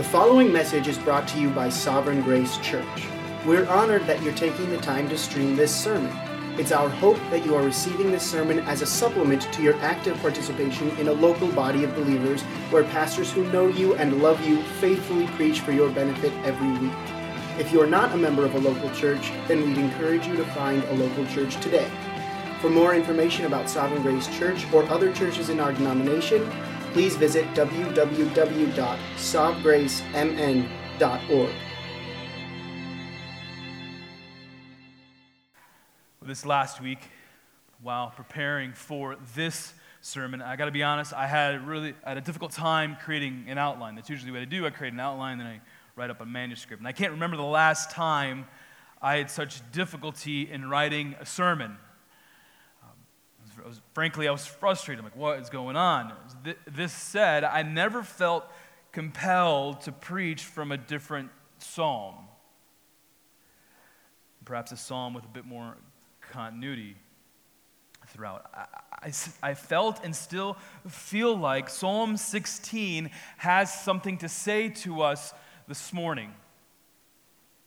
The following message is brought to you by Sovereign Grace Church. We're honored that you're taking the time to stream this sermon. It's our hope that you are receiving this sermon as a supplement to your active participation in a local body of believers where pastors who know you and love you faithfully preach for your benefit every week. If you are not a member of a local church, then we'd encourage you to find a local church today. For more information about Sovereign Grace Church or other churches in our denomination, please visit www.sovgracemn.org. This last week, while preparing for this sermon, I got to be honest, I had really had a difficult time creating an outline. That's usually what I do. I create an outline, then I write up a manuscript. And I can't remember the last time I had such difficulty in writing a sermon. Was, frankly, I was frustrated. I'm like, what is going on? This said, I never felt compelled to preach from a different psalm. Perhaps a psalm with a bit more continuity throughout. I, I, I, felt and still feel like Psalm 16 has something to say to us this morning,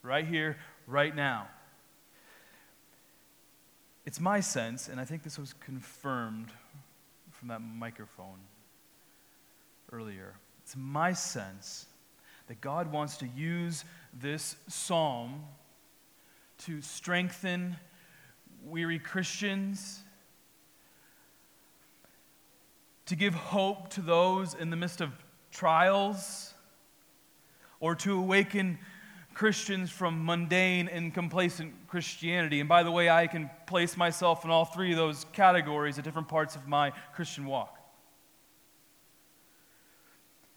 right here, right now. It's my sense, and I think this was confirmed from that microphone earlier. It's my sense that God wants to use this psalm to strengthen weary Christians, to give hope to those in the midst of trials, or to awaken Christians from mundane and complacent Christianity. And by the way, I can place myself in all three of those categories at different parts of my Christian walk.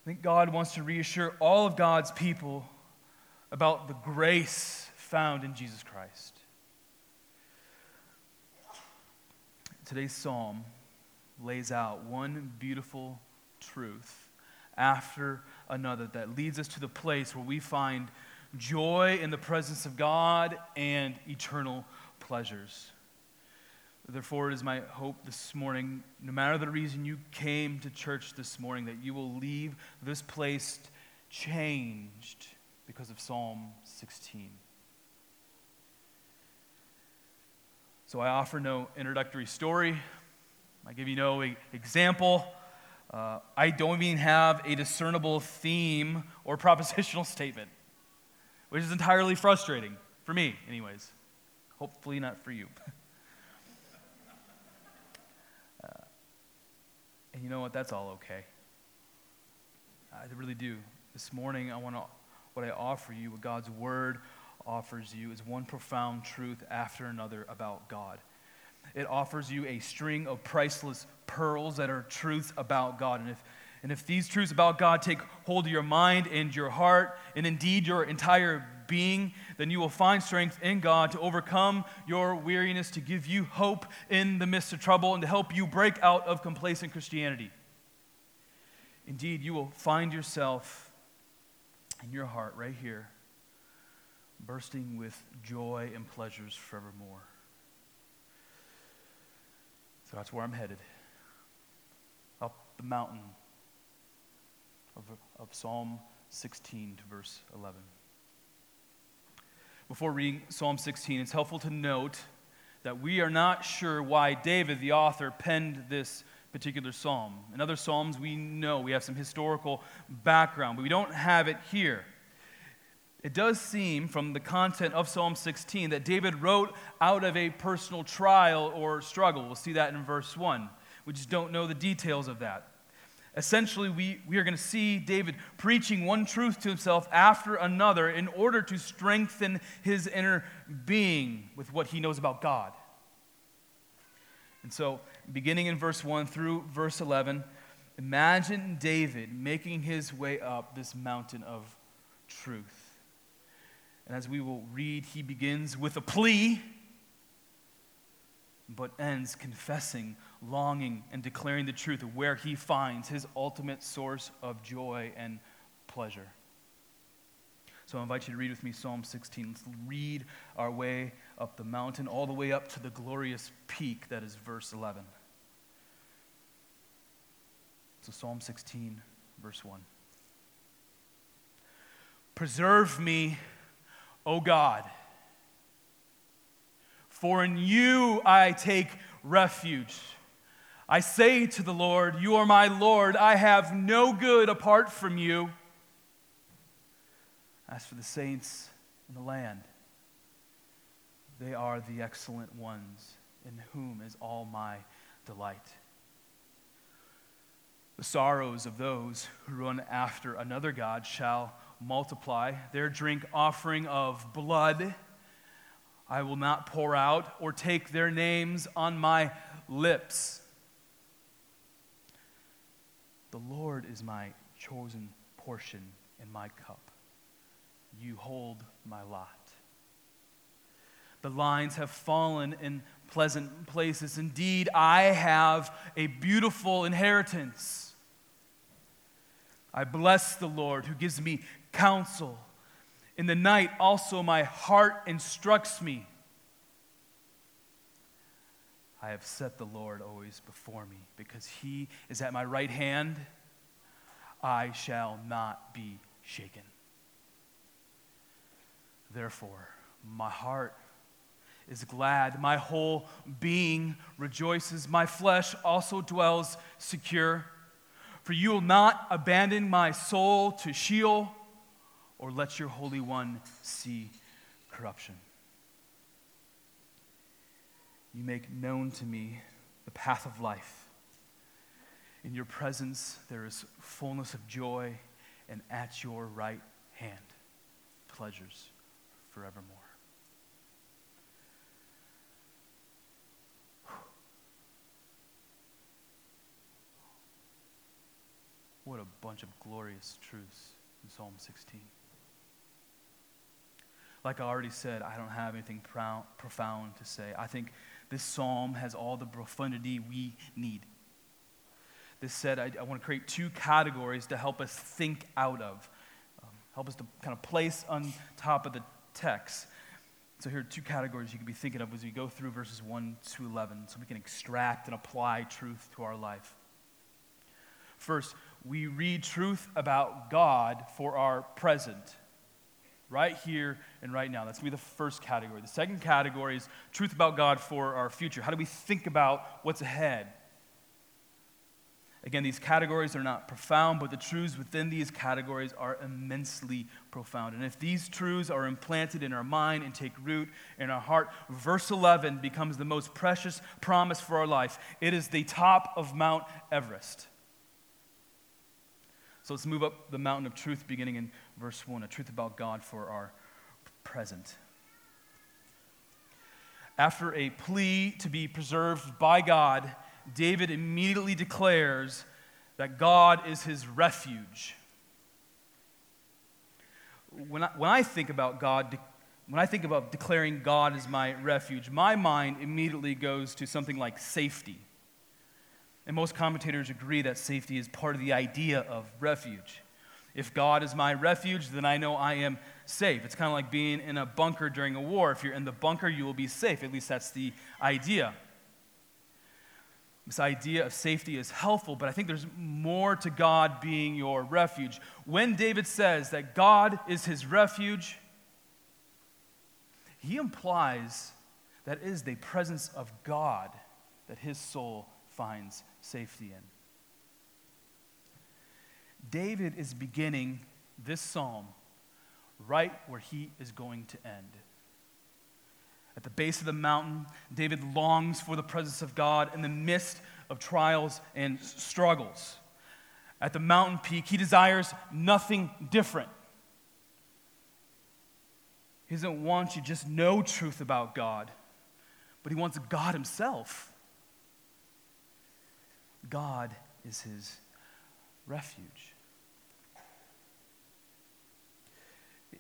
I think God wants to reassure all of God's people about the grace found in Jesus Christ. Today's psalm lays out one beautiful truth after another that leads us to the place where we find joy in the presence of God, and eternal pleasures. Therefore, it is my hope this morning, no matter the reason you came to church this morning, that you will leave this place changed because of Psalm 16. So I offer no introductory story. I give you no example. Uh, I don't even have a discernible theme or propositional statement which is entirely frustrating for me, anyways. Hopefully, not for you. uh, and you know what? That's all okay. I really do. This morning, I want to, what I offer you, what God's Word offers you, is one profound truth after another about God. It offers you a string of priceless pearls that are truths about God. And if and if these truths about God take hold of your mind and your heart, and indeed your entire being, then you will find strength in God to overcome your weariness, to give you hope in the midst of trouble, and to help you break out of complacent Christianity. Indeed, you will find yourself in your heart right here, bursting with joy and pleasures forevermore. So that's where I'm headed. Up the mountain of, of Psalm 16 to verse 11. Before reading Psalm 16, it's helpful to note that we are not sure why David, the author, penned this particular psalm. In other psalms, we know we have some historical background, but we don't have it here. It does seem from the content of Psalm 16 that David wrote out of a personal trial or struggle. We'll see that in verse 1. We just don't know the details of that. Essentially, we, we are going to see David preaching one truth to himself after another in order to strengthen his inner being with what he knows about God. And so, beginning in verse 1 through verse 11, imagine David making his way up this mountain of truth. And as we will read, he begins with a plea, but ends confessing longing and declaring the truth of where he finds his ultimate source of joy and pleasure. So I invite you to read with me Psalm 16. Let's read our way up the mountain, all the way up to the glorious peak that is verse 11. So, Psalm 16, verse 1. Preserve me, O God. For in you I take refuge. I say to the Lord, You are my Lord. I have no good apart from you. As for the saints in the land, they are the excellent ones, in whom is all my delight. The sorrows of those who run after another God shall multiply. Their drink offering of blood I will not pour out, or take their names on my lips. The Lord is my chosen portion in my cup. You hold my lot. The lines have fallen in pleasant places. Indeed, I have a beautiful inheritance. I bless the Lord who gives me counsel. In the night, also, my heart instructs me. I have set the Lord always before me. Because he is at my right hand, I shall not be shaken. Therefore, my heart is glad, my whole being rejoices, my flesh also dwells secure. For you will not abandon my soul to Sheol or let your Holy One see corruption. You make known to me the path of life. In your presence there is fullness of joy, and at your right hand, pleasures forevermore. What a bunch of glorious truths in Psalm 16. Like I already said, I don't have anything profound to say. I think this psalm has all the profundity we need. This said, I, I want to create two categories to help us think out of, um, help us to kind of place on top of the text. So here are two categories you could be thinking of as we go through verses 1 to 11 so we can extract and apply truth to our life. First, we read truth about God for our present right here and right now. That's going to be the first category. The second category is truth about God for our future. How do we think about what's ahead? Again, these categories are not profound, but the truths within these categories are immensely profound. And if these truths are implanted in our mind and take root in our heart, verse 11 becomes the most precious promise for our life. It is the top of Mount Everest. So let's move up the mountain of truth beginning in verse 1, a truth about God for our present. After a plea to be preserved by God, David immediately declares that God is his refuge. When I, when I think about God, when I think about declaring God as my refuge, my mind immediately goes to something like safety. And most commentators agree that safety is part of the idea of refuge. If God is my refuge, then I know I am safe. It's kind of like being in a bunker during a war. If you're in the bunker, you will be safe. At least that's the idea. This idea of safety is helpful, but I think there's more to God being your refuge. When David says that God is his refuge, he implies that it is the presence of God that his soul finds safety in. David is beginning this psalm right where he is going to end. At the base of the mountain, David longs for the presence of God in the midst of trials and struggles. At the mountain peak, he desires nothing different. He doesn't want you just know truth about God, but he wants God himself. God is his refuge.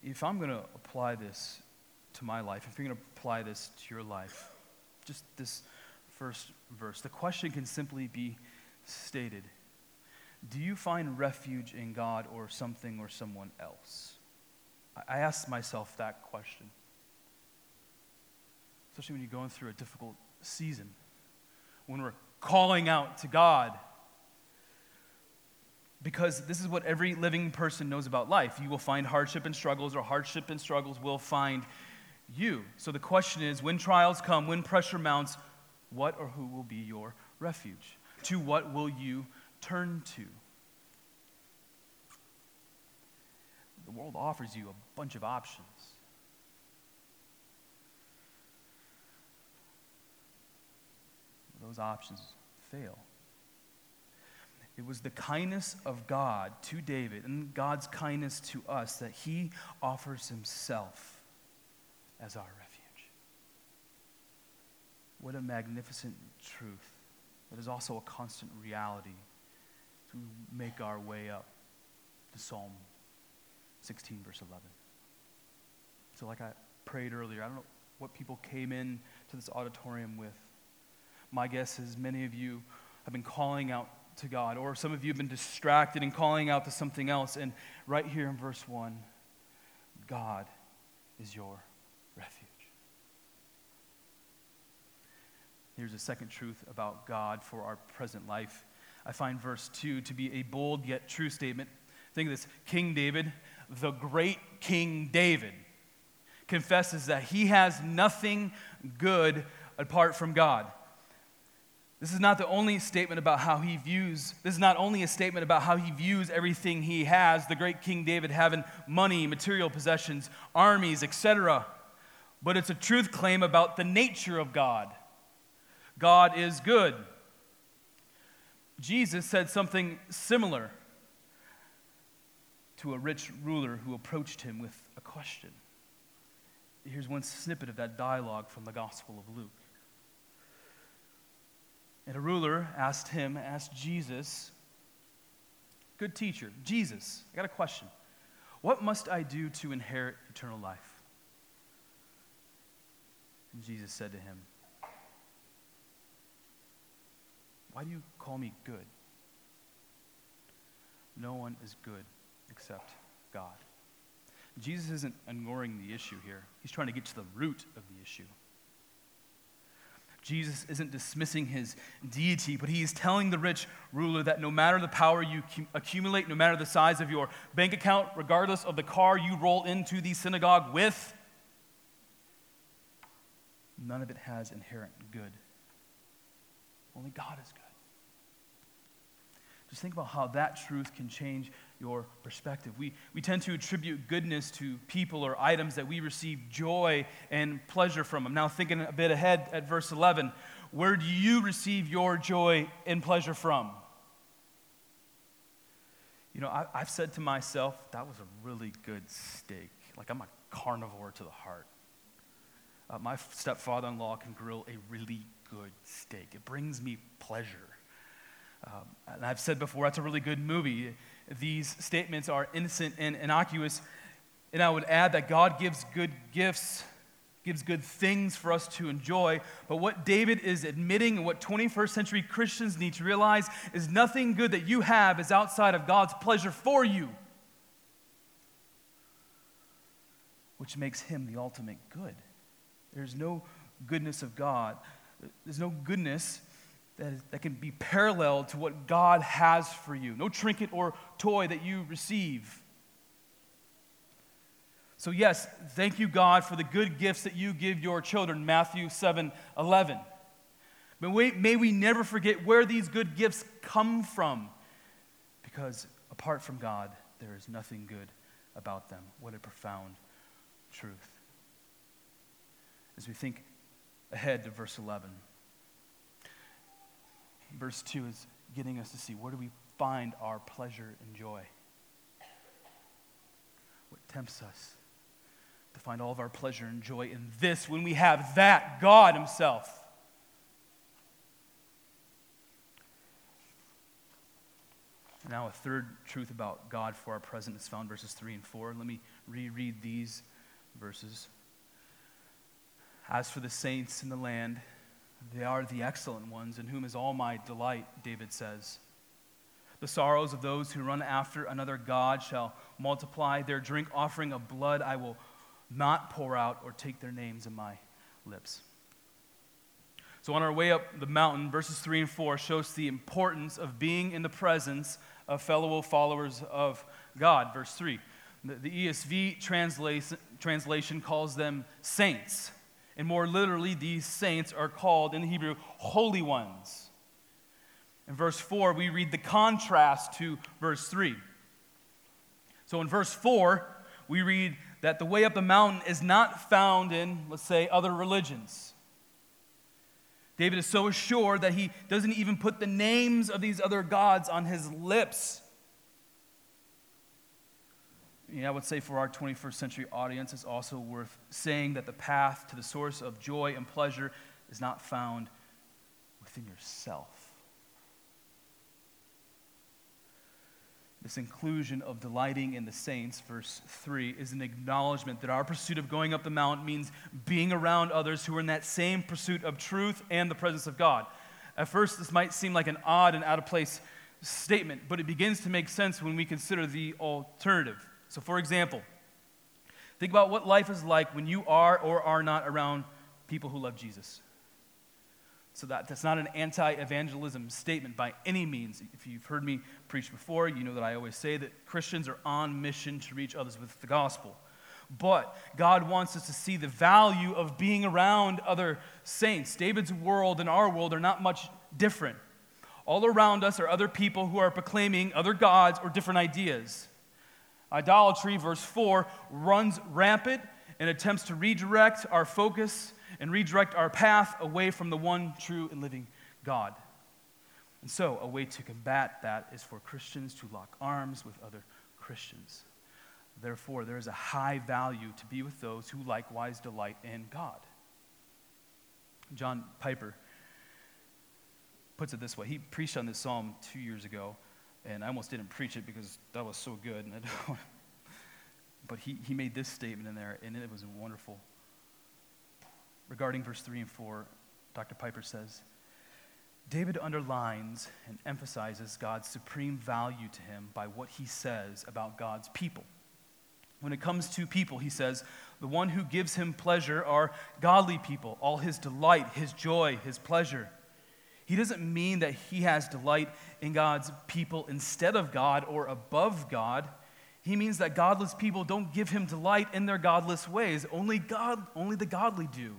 If I'm going to apply this to my life, if you're going to apply this to your life, just this first verse, the question can simply be stated Do you find refuge in God or something or someone else? I ask myself that question, especially when you're going through a difficult season, when we're calling out to God. Because this is what every living person knows about life. You will find hardship and struggles, or hardship and struggles will find you. So the question is when trials come, when pressure mounts, what or who will be your refuge? To what will you turn to? The world offers you a bunch of options. Those options fail. It was the kindness of God to David and God's kindness to us that he offers himself as our refuge. What a magnificent truth. that is also a constant reality to make our way up to Psalm 16, verse 11. So, like I prayed earlier, I don't know what people came in to this auditorium with. My guess is many of you have been calling out to God, or some of you have been distracted and calling out to something else. And right here in verse 1, God is your refuge. Here's a second truth about God for our present life. I find verse 2 to be a bold yet true statement. Think of this King David, the great King David, confesses that he has nothing good apart from God. This is not the only statement about how he views, this is not only a statement about how he views everything he has, the great King David having money, material possessions, armies, etc., but it's a truth claim about the nature of God. God is good. Jesus said something similar to a rich ruler who approached him with a question. Here's one snippet of that dialogue from the Gospel of Luke. And a ruler asked him, asked Jesus, Good teacher, Jesus, I got a question. What must I do to inherit eternal life? And Jesus said to him, Why do you call me good? No one is good except God. Jesus isn't ignoring the issue here, he's trying to get to the root of the issue. Jesus isn't dismissing his deity, but he is telling the rich ruler that no matter the power you accumulate, no matter the size of your bank account, regardless of the car you roll into the synagogue with, none of it has inherent good. Only God is good. Just think about how that truth can change your perspective. We, we tend to attribute goodness to people or items that we receive joy and pleasure from. I'm now thinking a bit ahead at verse 11. Where do you receive your joy and pleasure from? You know, I, have said to myself, that was a really good steak. Like, I'm a carnivore to the heart. Uh, my stepfather in law can grill a really good steak, it brings me pleasure. Um, and I've said before, that's a really good movie these statements are innocent and innocuous. And I would add that God gives good gifts, gives good things for us to enjoy. But what David is admitting and what 21st century Christians need to realize is nothing good that you have is outside of God's pleasure for you, which makes him the ultimate good. There's no goodness of God. There's no goodness that, is, that can be parallel to what God has for you. No trinket or toy that you receive. So, yes, thank you, God, for the good gifts that you give your children, Matthew 7 11. But may we never forget where these good gifts come from, because apart from God, there is nothing good about them. What a profound truth. As we think ahead to verse 11 verse 2 is getting us to see where do we find our pleasure and joy? What tempts us to find all of our pleasure and joy in this when we have that, God Himself? Now, a third truth about God for our present is found verses 3 and 4. Let me reread these verses. As for the saints in the land, they are the excellent ones, in whom is all my delight, David says. The sorrows of those who run after another God shall multiply. Their drink offering of blood I will not pour out or take their names in my lips. So, on our way up the mountain, verses 3 and 4 shows the importance of being in the presence of fellow followers of God. Verse 3. The, ESV translation calls them saints. And more literally, these saints are called in the Hebrew holy ones. In verse 4, we read the contrast to verse 3. So in verse 4, we read that the way up the mountain is not found in, let's say, other religions. David is so assured that he doesn't even put the names of these other gods on his lips. I would say for our 21st century audience, it's also worth saying that the path to the source of joy and pleasure is not found within yourself. This inclusion of delighting in the saints, verse 3, is an acknowledgement that our pursuit of going up the mountain means being around others who are in that same pursuit of truth and the presence of God. At first, this might seem like an odd and out of place statement, but it begins to make sense when we consider the alternative. So, for example, think about what life is like when you are or are not around people who love Jesus. So that, that's not an anti-evangelism statement by any means. If you've heard me preach before, you know that I always say that Christians are on mission to reach others with the gospel. But God wants us to see the value of being around other saints. David's world and our world are not much different. All around us are other people who are proclaiming other gods or different ideas. Idolatry, verse 4, runs rampant and attempts to redirect our focus and redirect our path away from the one true and living God. And so, a way to combat that is for Christians to lock arms with other Christians. Therefore, there is a high value to be with those who likewise delight in God. John Piper puts it this way. He preached on this psalm two years ago, and I almost didn't preach it because that was so good. but he, he made this statement in there, and it was wonderful regarding verse 3 and 4, Dr. Piper says David underlines and emphasizes God's supreme value to him by what he says about God's people. When it comes to people, he says, the one who gives him pleasure are godly people, all his delight, his joy, his pleasure. He doesn't mean that he has delight in God's people instead of God or above God. He means that godless people don't give him delight in their godless ways. Only God, only the godly do.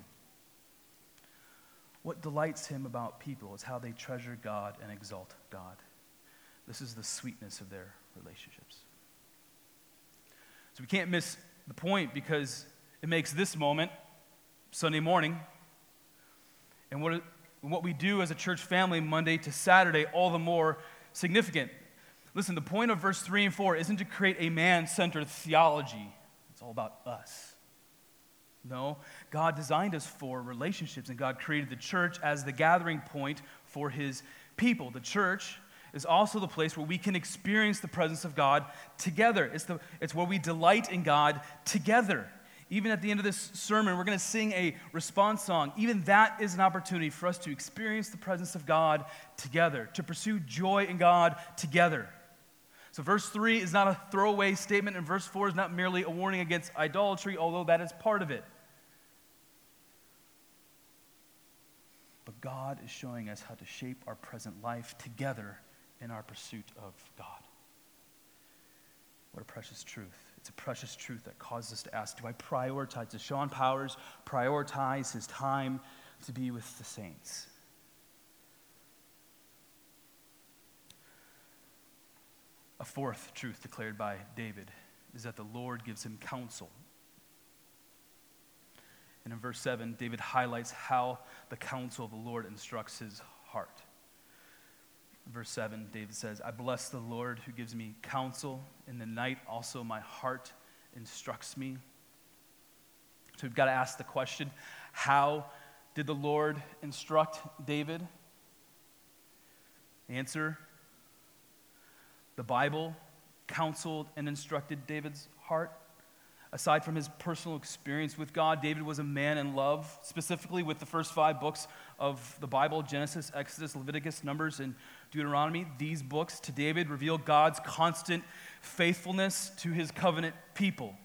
What delights him about people is how they treasure God and exalt God. This is the sweetness of their relationships. So we can't miss the point because it makes this moment, Sunday morning, and what, what we do as a church family Monday to Saturday all the more significant. Listen, the point of verse 3 and 4 isn't to create a man centered theology, it's all about us. No, God designed us for relationships, and God created the church as the gathering point for his people. The church is also the place where we can experience the presence of God together. It's, the, it's where we delight in God together. Even at the end of this sermon, we're going to sing a response song. Even that is an opportunity for us to experience the presence of God together, to pursue joy in God together. So, verse 3 is not a throwaway statement, and verse 4 is not merely a warning against idolatry, although that is part of it. But God is showing us how to shape our present life together in our pursuit of God. What a precious truth. It's a precious truth that causes us to ask Do I prioritize, does Sean Powers prioritize his time to be with the saints? A fourth truth declared by David is that the Lord gives him counsel and in verse 7, David highlights how the counsel of the Lord instructs his heart. Verse 7, David says, I bless the Lord who gives me counsel. In the night, also my heart instructs me. So we've got to ask the question how did the Lord instruct David? Answer The Bible counseled and instructed David's heart. Aside from his personal experience with God, David was a man in love, specifically with the first five books of the Bible Genesis, Exodus, Leviticus, Numbers, and Deuteronomy. These books to David reveal God's constant faithfulness to his covenant people.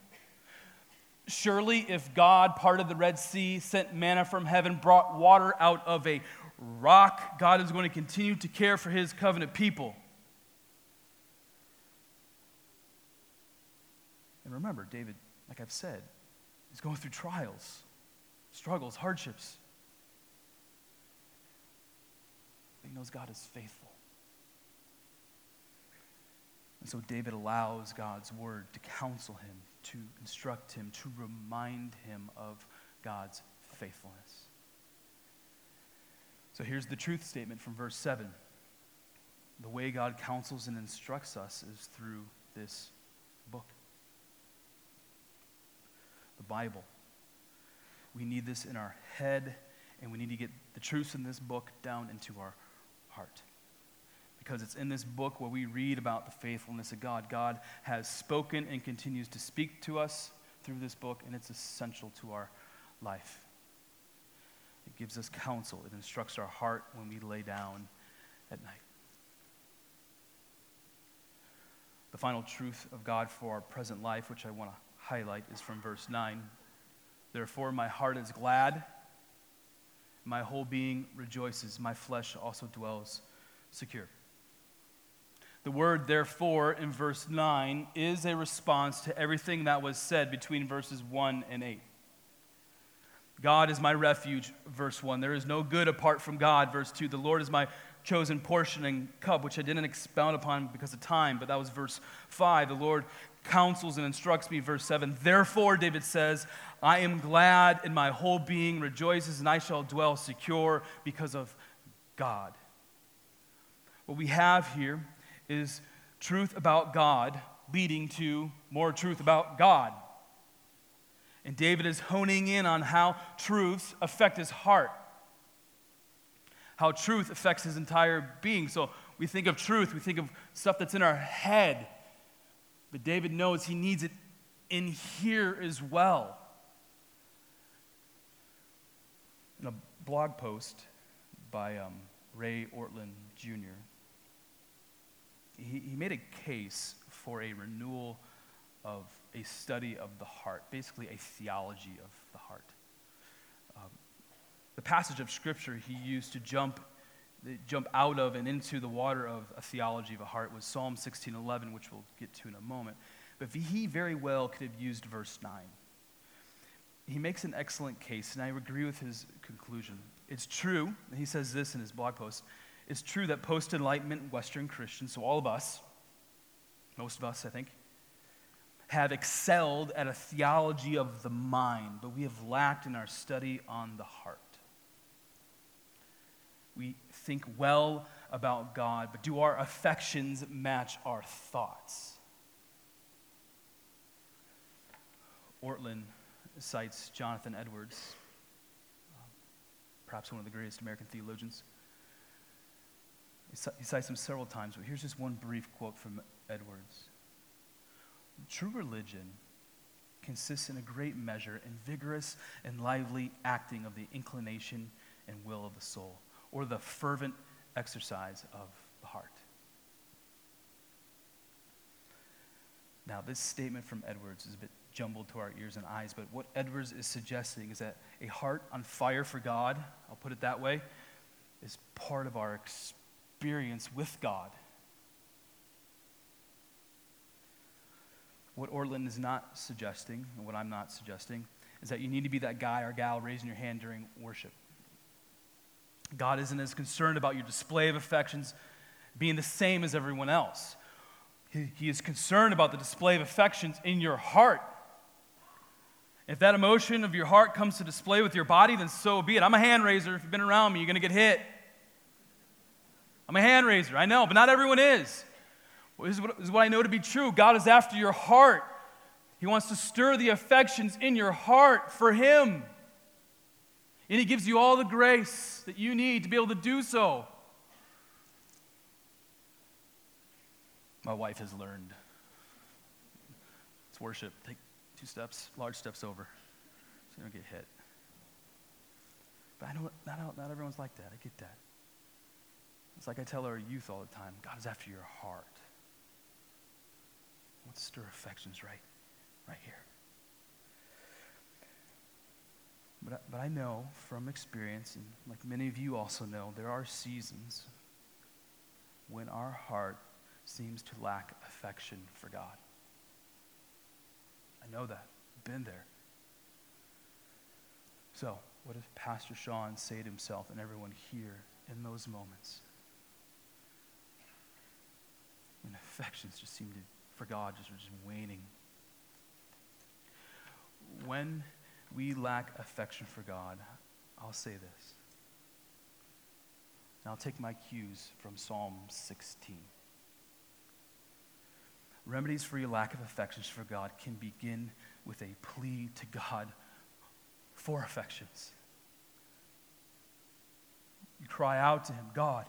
Surely, if God parted the Red Sea, sent manna from heaven, brought water out of a rock, God is going to continue to care for his covenant people. And remember, David, like I've said, is going through trials, struggles, hardships. Knows God is faithful. And so David allows God's word to counsel him, to instruct him, to remind him of God's faithfulness. So here's the truth statement from verse 7. The way God counsels and instructs us is through this book the Bible. We need this in our head, and we need to get the truths in this book down into our heart. Because it's in this book where we read about the faithfulness of God. God has spoken and continues to speak to us through this book, and it's essential to our life. It gives us counsel, it instructs our heart when we lay down at night. The final truth of God for our present life, which I want to highlight, is from verse 9. Therefore, my heart is glad, my whole being rejoices, my flesh also dwells secure. The word therefore in verse 9 is a response to everything that was said between verses 1 and 8. God is my refuge, verse 1. There is no good apart from God, verse 2. The Lord is my chosen portion and cup, which I didn't expound upon because of time, but that was verse 5. The Lord counsels and instructs me, verse 7. Therefore, David says, I am glad, and my whole being rejoices, and I shall dwell secure because of God. What we have here is truth about God leading to more truth about God. And David is honing in on how truths affect his heart, how truth affects his entire being. So we think of truth, we think of stuff that's in our head. But David knows he needs it in here as well. In a blog post by um, Ray Ortlund Jr., he, he made a case for a renewal of a study of the heart, basically a theology of the heart. The passage of Scripture he used to jump, jump out of and into the water of a theology of a heart was Psalm 16:11, which we'll get to in a moment. But he very well could have used verse 9. He makes an excellent case, and I agree with his conclusion. It's true, and he says this in his blog post it's true that post Enlightenment Western Christians, so all of us, most of us, I think, have excelled at a theology of the mind, but we have lacked in our study on the heart. We think well about God, but do our affections match our thoughts? Ortlund cites Jonathan Edwards, perhaps one of the greatest American theologians. He cites him several times, but here's just one brief quote from Edwards. True religion consists in a great measure in vigorous and lively acting of the inclination and will of the soul, or the fervent exercise of the heart. Now, this statement from Edwards is a bit jumbled to our ears and eyes, but what Edwards is suggesting is that a heart on fire for God, I'll put it that way, is part of our experience with God. What Ortlund is not suggesting, and what I'm not suggesting, is that you need to be that guy or gal raising your hand during worship. God isn't as concerned about your display of affections being the same as everyone else. He, is concerned about the display of affections in your heart. If that emotion of your heart comes to display with your body, then so be it. I'm a hand raiser. If you've been around me, you're going to get hit. I'm a hand raiser, I know, but not everyone is. This is, what, this is what I know to be true. God is after your heart. He wants to stir the affections in your heart for Him. And He gives you all the grace that you need to be able to do so. My wife has learned. It's worship. Take two steps, large steps over. So you don't get hit. But I know not, not everyone's like that. I get that. It's like I tell our youth all the time God is after your heart. Let's stir affections right, right here. But, but I know from experience, and like many of you also know, there are seasons when our heart seems to lack affection for God. I know that. Been there. So, what does Pastor Sean say to himself and everyone here in those moments? When affections just seem to, for God, just are just waning. When we lack affection for God, I'll say this. And I'll take my cues from Psalm 16. Remedies for your lack of affections for God can begin with a plea to God for affections. You cry out to Him, God,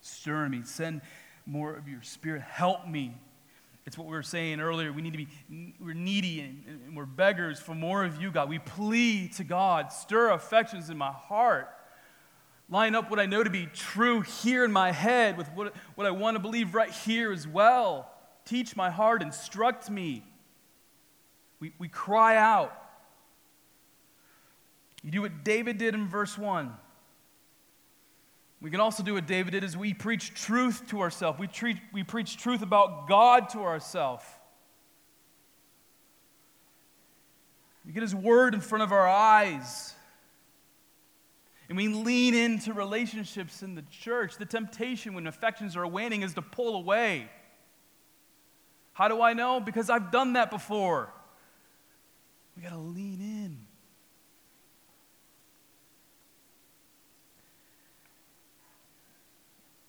stir me, send more of your Spirit, help me. It's what we were saying earlier. We need to be, we're needy and, and we're beggars for more of you, God. We plead to God, stir affections in my heart. Line up what I know to be true here in my head with what, what I want to believe right here as well. Teach my heart, instruct me. We, we cry out. You do what David did in verse 1. We can also do what David did is we preach truth to ourselves. We, treat, we preach truth about God to ourselves. We get his word in front of our eyes. And we lean into relationships in the church. The temptation when affections are waning is to pull away. How do I know? Because I've done that before. We got to lean in.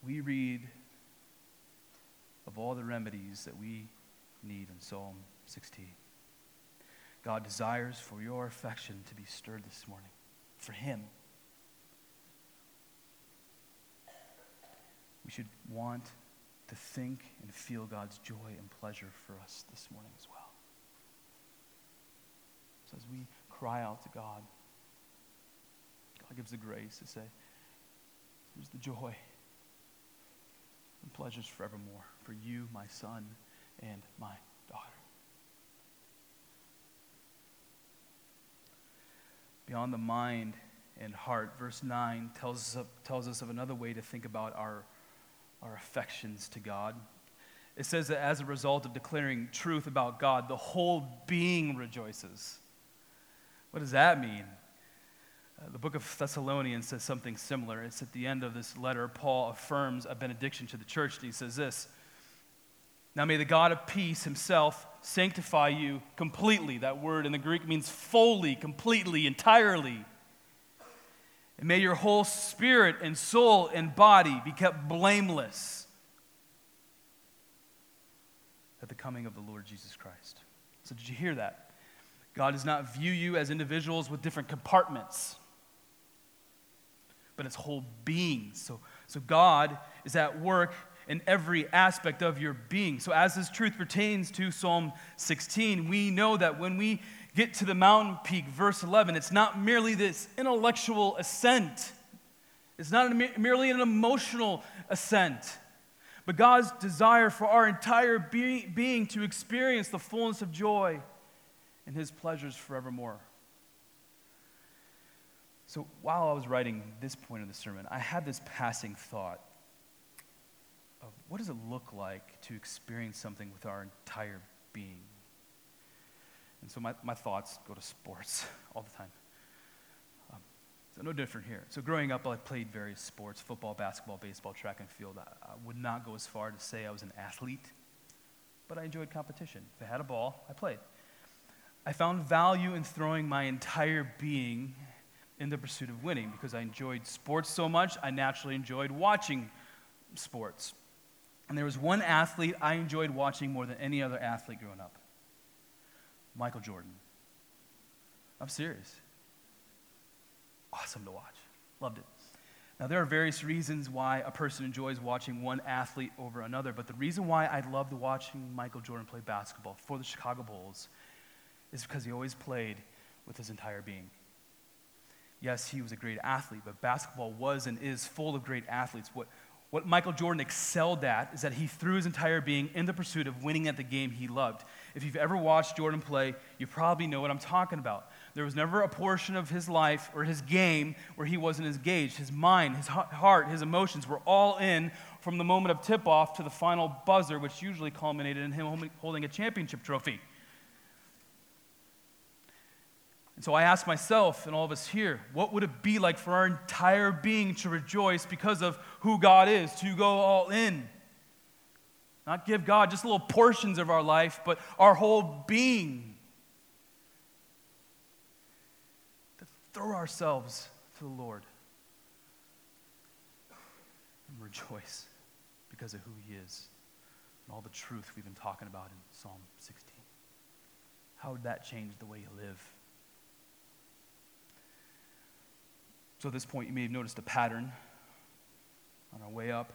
We read of all the remedies that we need in Psalm 16. God desires for your affection to be stirred this morning, for Him. We should want to think and feel God's joy and pleasure for us this morning as well. So as we cry out to God, God gives the grace to say, here's the joy and pleasures forevermore for you, my son, and my daughter. Beyond the mind and heart, verse 9 tells us, tells us of another way to think about our, our affections to God. It says that as a result of declaring truth about God, the whole being rejoices. What does that mean? The book of Thessalonians says something similar. It's at the end of this letter, Paul affirms a benediction to the church, and he says this Now may the God of peace himself sanctify you completely. That word in the Greek means fully, completely, entirely. And may your whole spirit and soul and body be kept blameless at the coming of the Lord Jesus Christ. So, did you hear that? God does not view you as individuals with different compartments but it's whole being. So, so God is at work in every aspect of your being. So, as this truth pertains to Psalm 16, we know that when we get to the mountain peak, verse 11, it's not merely this intellectual ascent, it's not merely an emotional ascent, but God's desire for our entire be- being to experience the fullness of joy and His pleasures forevermore. So while I was writing this point of the sermon, I had this passing thought of what does it look like to experience something with our entire being? And so my, my thoughts go to sports all the time. Um, so no different here. So growing up, I played various sports football, basketball, baseball, track and field. I, I would not go as far to say I was an athlete, but I enjoyed competition. If I had a ball, I played. I found value in throwing my entire being in the pursuit of winning because I enjoyed sports so much, I naturally enjoyed watching sports. And there was one athlete I enjoyed watching more than any other athlete growing up Michael Jordan. I'm serious. Awesome to watch. Loved it. Now, there are various reasons why a person enjoys watching one athlete over another, but the reason why I loved watching Michael Jordan play basketball for the Chicago Bulls is because he always played with his entire being. Yes, he was a great athlete, but basketball was and is full of great athletes. What, what Michael Jordan excelled at is that he threw his entire being in the pursuit of winning at the game he loved. If you've ever watched Jordan play, you probably know what I'm talking about. There was never a portion of his life or his game where he wasn't engaged. His mind, his heart, his emotions were all in from the moment of tip off to the final buzzer, which usually culminated in him holding a championship trophy. So I ask myself and all of us here, what would it be like for our entire being to rejoice because of who God is, to go all in? Not give God just little portions of our life, but our whole being. To throw ourselves to the Lord and rejoice because of who He is and all the truth we've been talking about in Psalm 16. How would that change the way you live? So, at this point, you may have noticed a pattern on our way up.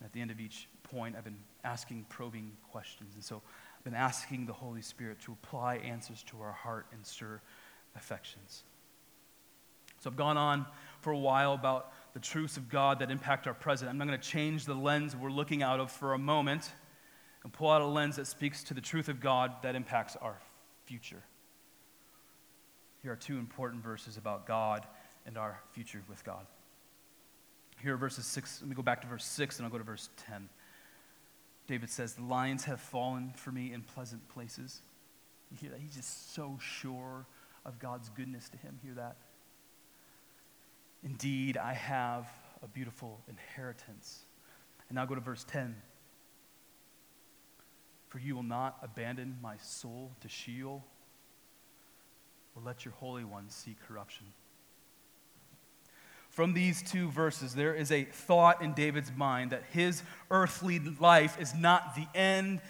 And at the end of each point, I've been asking probing questions. And so, I've been asking the Holy Spirit to apply answers to our heart and stir affections. So, I've gone on for a while about the truths of God that impact our present. I'm not going to change the lens we're looking out of for a moment and pull out a lens that speaks to the truth of God that impacts our future. Here are two important verses about God and our future with God. Here are verses 6. Let me go back to verse 6 and I'll go to verse 10. David says, The lions have fallen for me in pleasant places. You hear that? He's just so sure of God's goodness to him. Hear that? Indeed, I have a beautiful inheritance. And now go to verse 10. For you will not abandon my soul to Sheol, or let your Holy One see corruption. From these two verses, there is a thought in David's mind that his earthly life is not the end,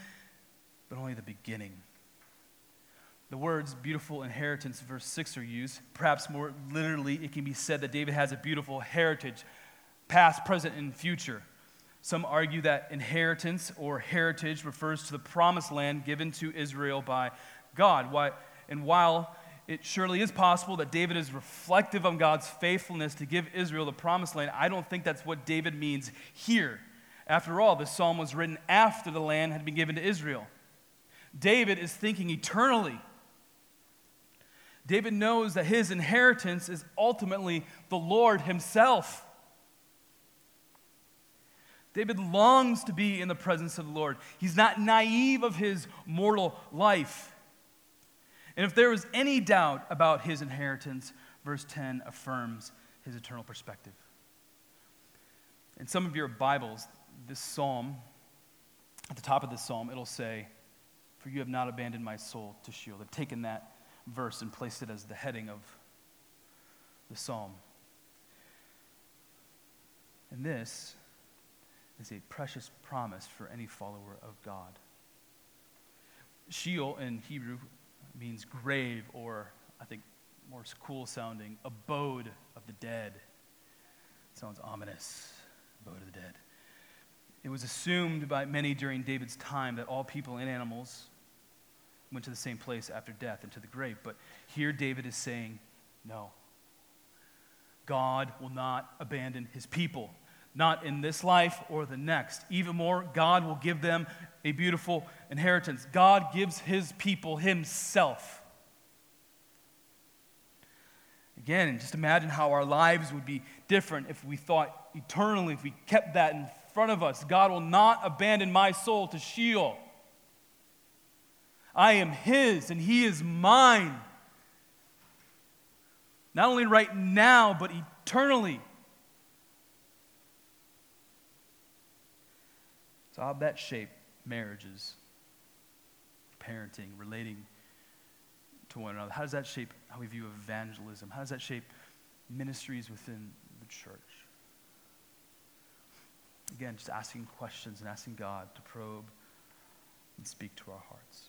but only the beginning. The words beautiful inheritance, verse 6, are used. Perhaps more literally, it can be said that David has a beautiful heritage, past, present, and future. Some argue that inheritance or heritage refers to the promised land given to Israel by God. And while it surely is possible that David is reflective on God's faithfulness to give Israel the promised land, I don't think that's what David means here. After all, this psalm was written after the land had been given to Israel. David is thinking eternally David knows that his inheritance is ultimately the Lord himself. David longs to be in the presence of the Lord. He's not naive of his mortal life. And if there was any doubt about his inheritance, verse 10 affirms his eternal perspective. In some of your Bibles, this psalm, at the top of this psalm, it'll say, For you have not abandoned my soul to Sheol. They've taken that verse and placed it as the heading of the psalm. And this is a precious promise for any follower of God. Sheol in Hebrew means grave, or I think more cool sounding, abode of the dead. sounds ominous, abode of the dead. It was assumed by many during David's time that all people and animals went to the same place after death, into the grave. But here David is saying, no. God will not abandon his people, not in this life or the next. Even more, God will give them a beautiful inheritance. God gives his people himself. Again, just imagine how our lives would be different if we thought eternally, if we kept that in front of us. God will not abandon my soul to Sheol. I am His and He is mine. Not only right now, but eternally. So, how that shape marriages, parenting, relating to one another? How does that shape how we view evangelism? How does that shape ministries within the church? Again, just asking questions and asking God to probe and speak to our hearts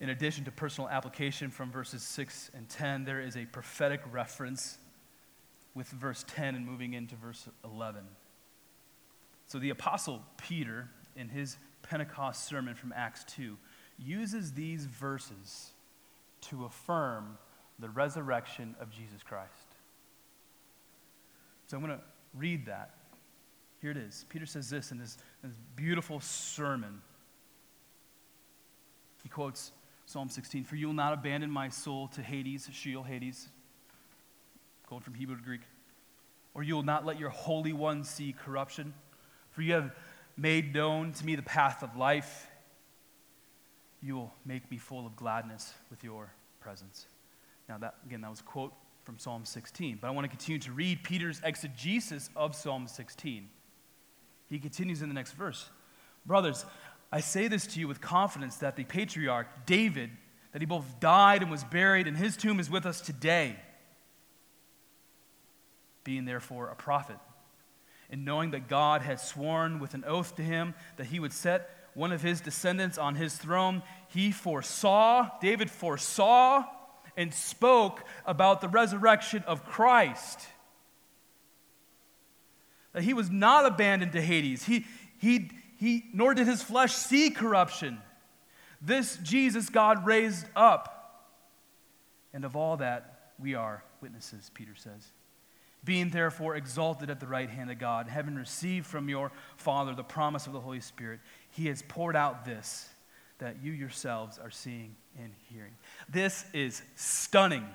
in addition to personal application from verses 6 and 10, there is a prophetic reference with verse 10 and moving into verse 11. So the Apostle Peter, in his Pentecost sermon from Acts 2, uses these verses to affirm the resurrection of Jesus Christ. So I'm going to read that. Here it is. Peter says this in his, in his beautiful sermon. He quotes Psalm 16 For you will not abandon my soul to Hades, Sheol, Hades, going from Hebrew to Greek. Or you will not let your Holy One see corruption. For you have made known to me the path of life. You will make me full of gladness with your presence. Now, that, again, that was a quote from Psalm 16, but I want to continue to read Peter's exegesis of Psalm 16. He continues in the next verse. Brothers, I say this to you with confidence that the patriarch David, that he both died and was buried, and his tomb is with us today, being therefore a prophet, and knowing that God had sworn with an oath to him that he would set one of his descendants on his throne, he foresaw, David foresaw and spoke about the resurrection of Christ. That he was not abandoned to Hades. He, he, he, nor did his flesh see corruption. This Jesus God raised up. And of all that, we are witnesses, Peter says. Being therefore exalted at the right hand of God, having received from your Father the promise of the Holy Spirit, he has poured out this that you yourselves are seeing and hearing. This is stunning.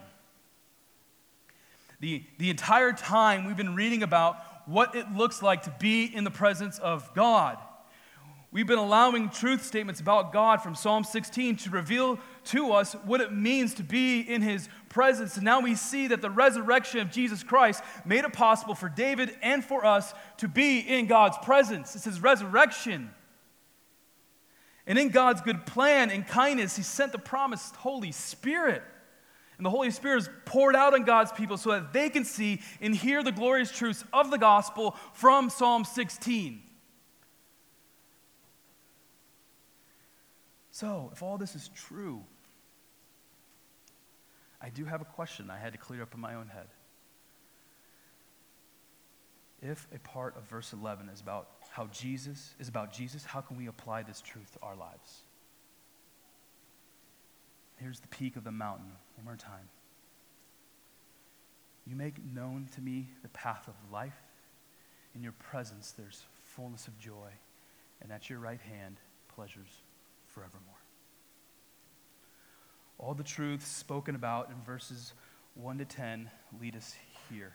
The, the entire time we've been reading about what it looks like to be in the presence of God. We've been allowing truth statements about God from Psalm 16 to reveal to us what it means to be in His presence. And now we see that the resurrection of Jesus Christ made it possible for David and for us to be in God's presence. It's His resurrection. And in God's good plan and kindness, He sent the promised Holy Spirit. And the Holy Spirit is poured out on God's people so that they can see and hear the glorious truths of the gospel from Psalm 16. So, if all this is true, I do have a question I had to clear up in my own head. If a part of verse 11 is about how Jesus is about Jesus, how can we apply this truth to our lives? Here's the peak of the mountain, one more time. You make known to me the path of life. In your presence, there's fullness of joy, and at your right hand, pleasures forevermore. All the truths spoken about in verses 1 to 10 lead us here.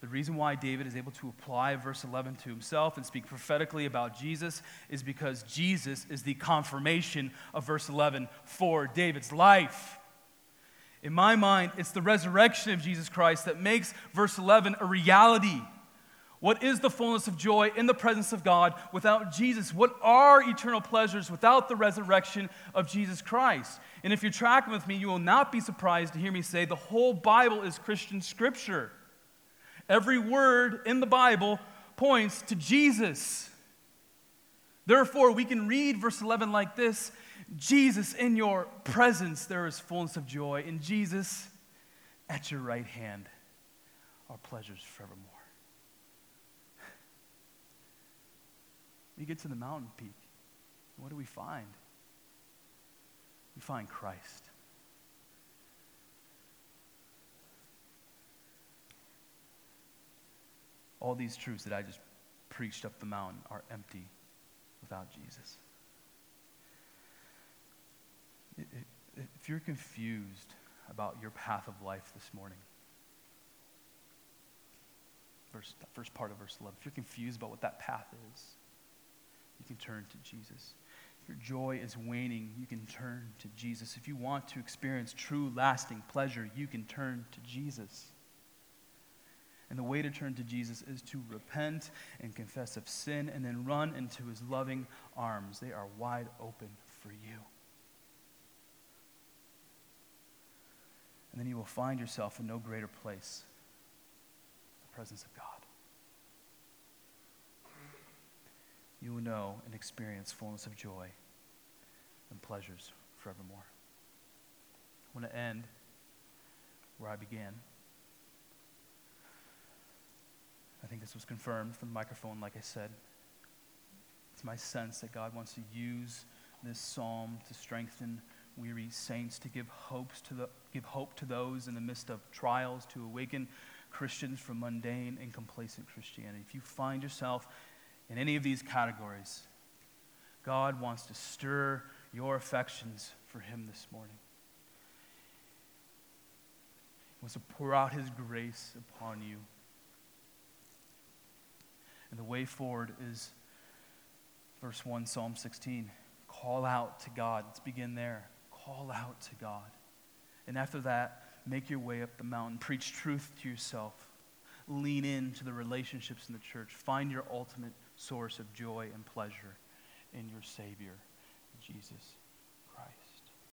The reason why David is able to apply verse 11 to himself and speak prophetically about Jesus is because Jesus is the confirmation of verse 11 for David's life. In my mind, it's the resurrection of Jesus Christ that makes verse 11 a reality. What is the fullness of joy in the presence of God without Jesus? What are eternal pleasures without the resurrection of Jesus Christ? And if you're tracking with me, you will not be surprised to hear me say the whole Bible is Christian scripture. Every word in the Bible points to Jesus. Therefore, we can read verse 11 like this Jesus, in your presence there is fullness of joy. In Jesus, at your right hand are pleasures forevermore. We get to the mountain peak. What do we find? We find Christ. all these truths that I just preached up the mountain are empty without Jesus. If you're confused about your path of life this morning, verse, first part of verse 11, if you're confused about what that path is, you can turn to Jesus. If your joy is waning, you can turn to Jesus. If you want to experience true, lasting pleasure, you can turn to Jesus. And the way to turn to Jesus is to repent and confess of sin and then run into his loving arms. They are wide open for you. And then you will find yourself in no greater place the presence of God. You will know and experience fullness of joy and pleasures forevermore. I want to end where I began. I think this was confirmed from the microphone, like I said. It's my sense that God wants to use this psalm to strengthen weary saints, to give, hopes to the, give hope to those in the midst of trials, to awaken Christians from mundane and complacent Christianity. If you find yourself in any of these categories, God wants to stir your affections for Him this morning. He wants to pour out His grace upon you. And the way forward is verse 1, Psalm 16. Call out to God. Let's begin there. Call out to God. And after that, make your way up the mountain. Preach truth to yourself. Lean into the relationships in the church. Find your ultimate source of joy and pleasure in your Savior, Jesus.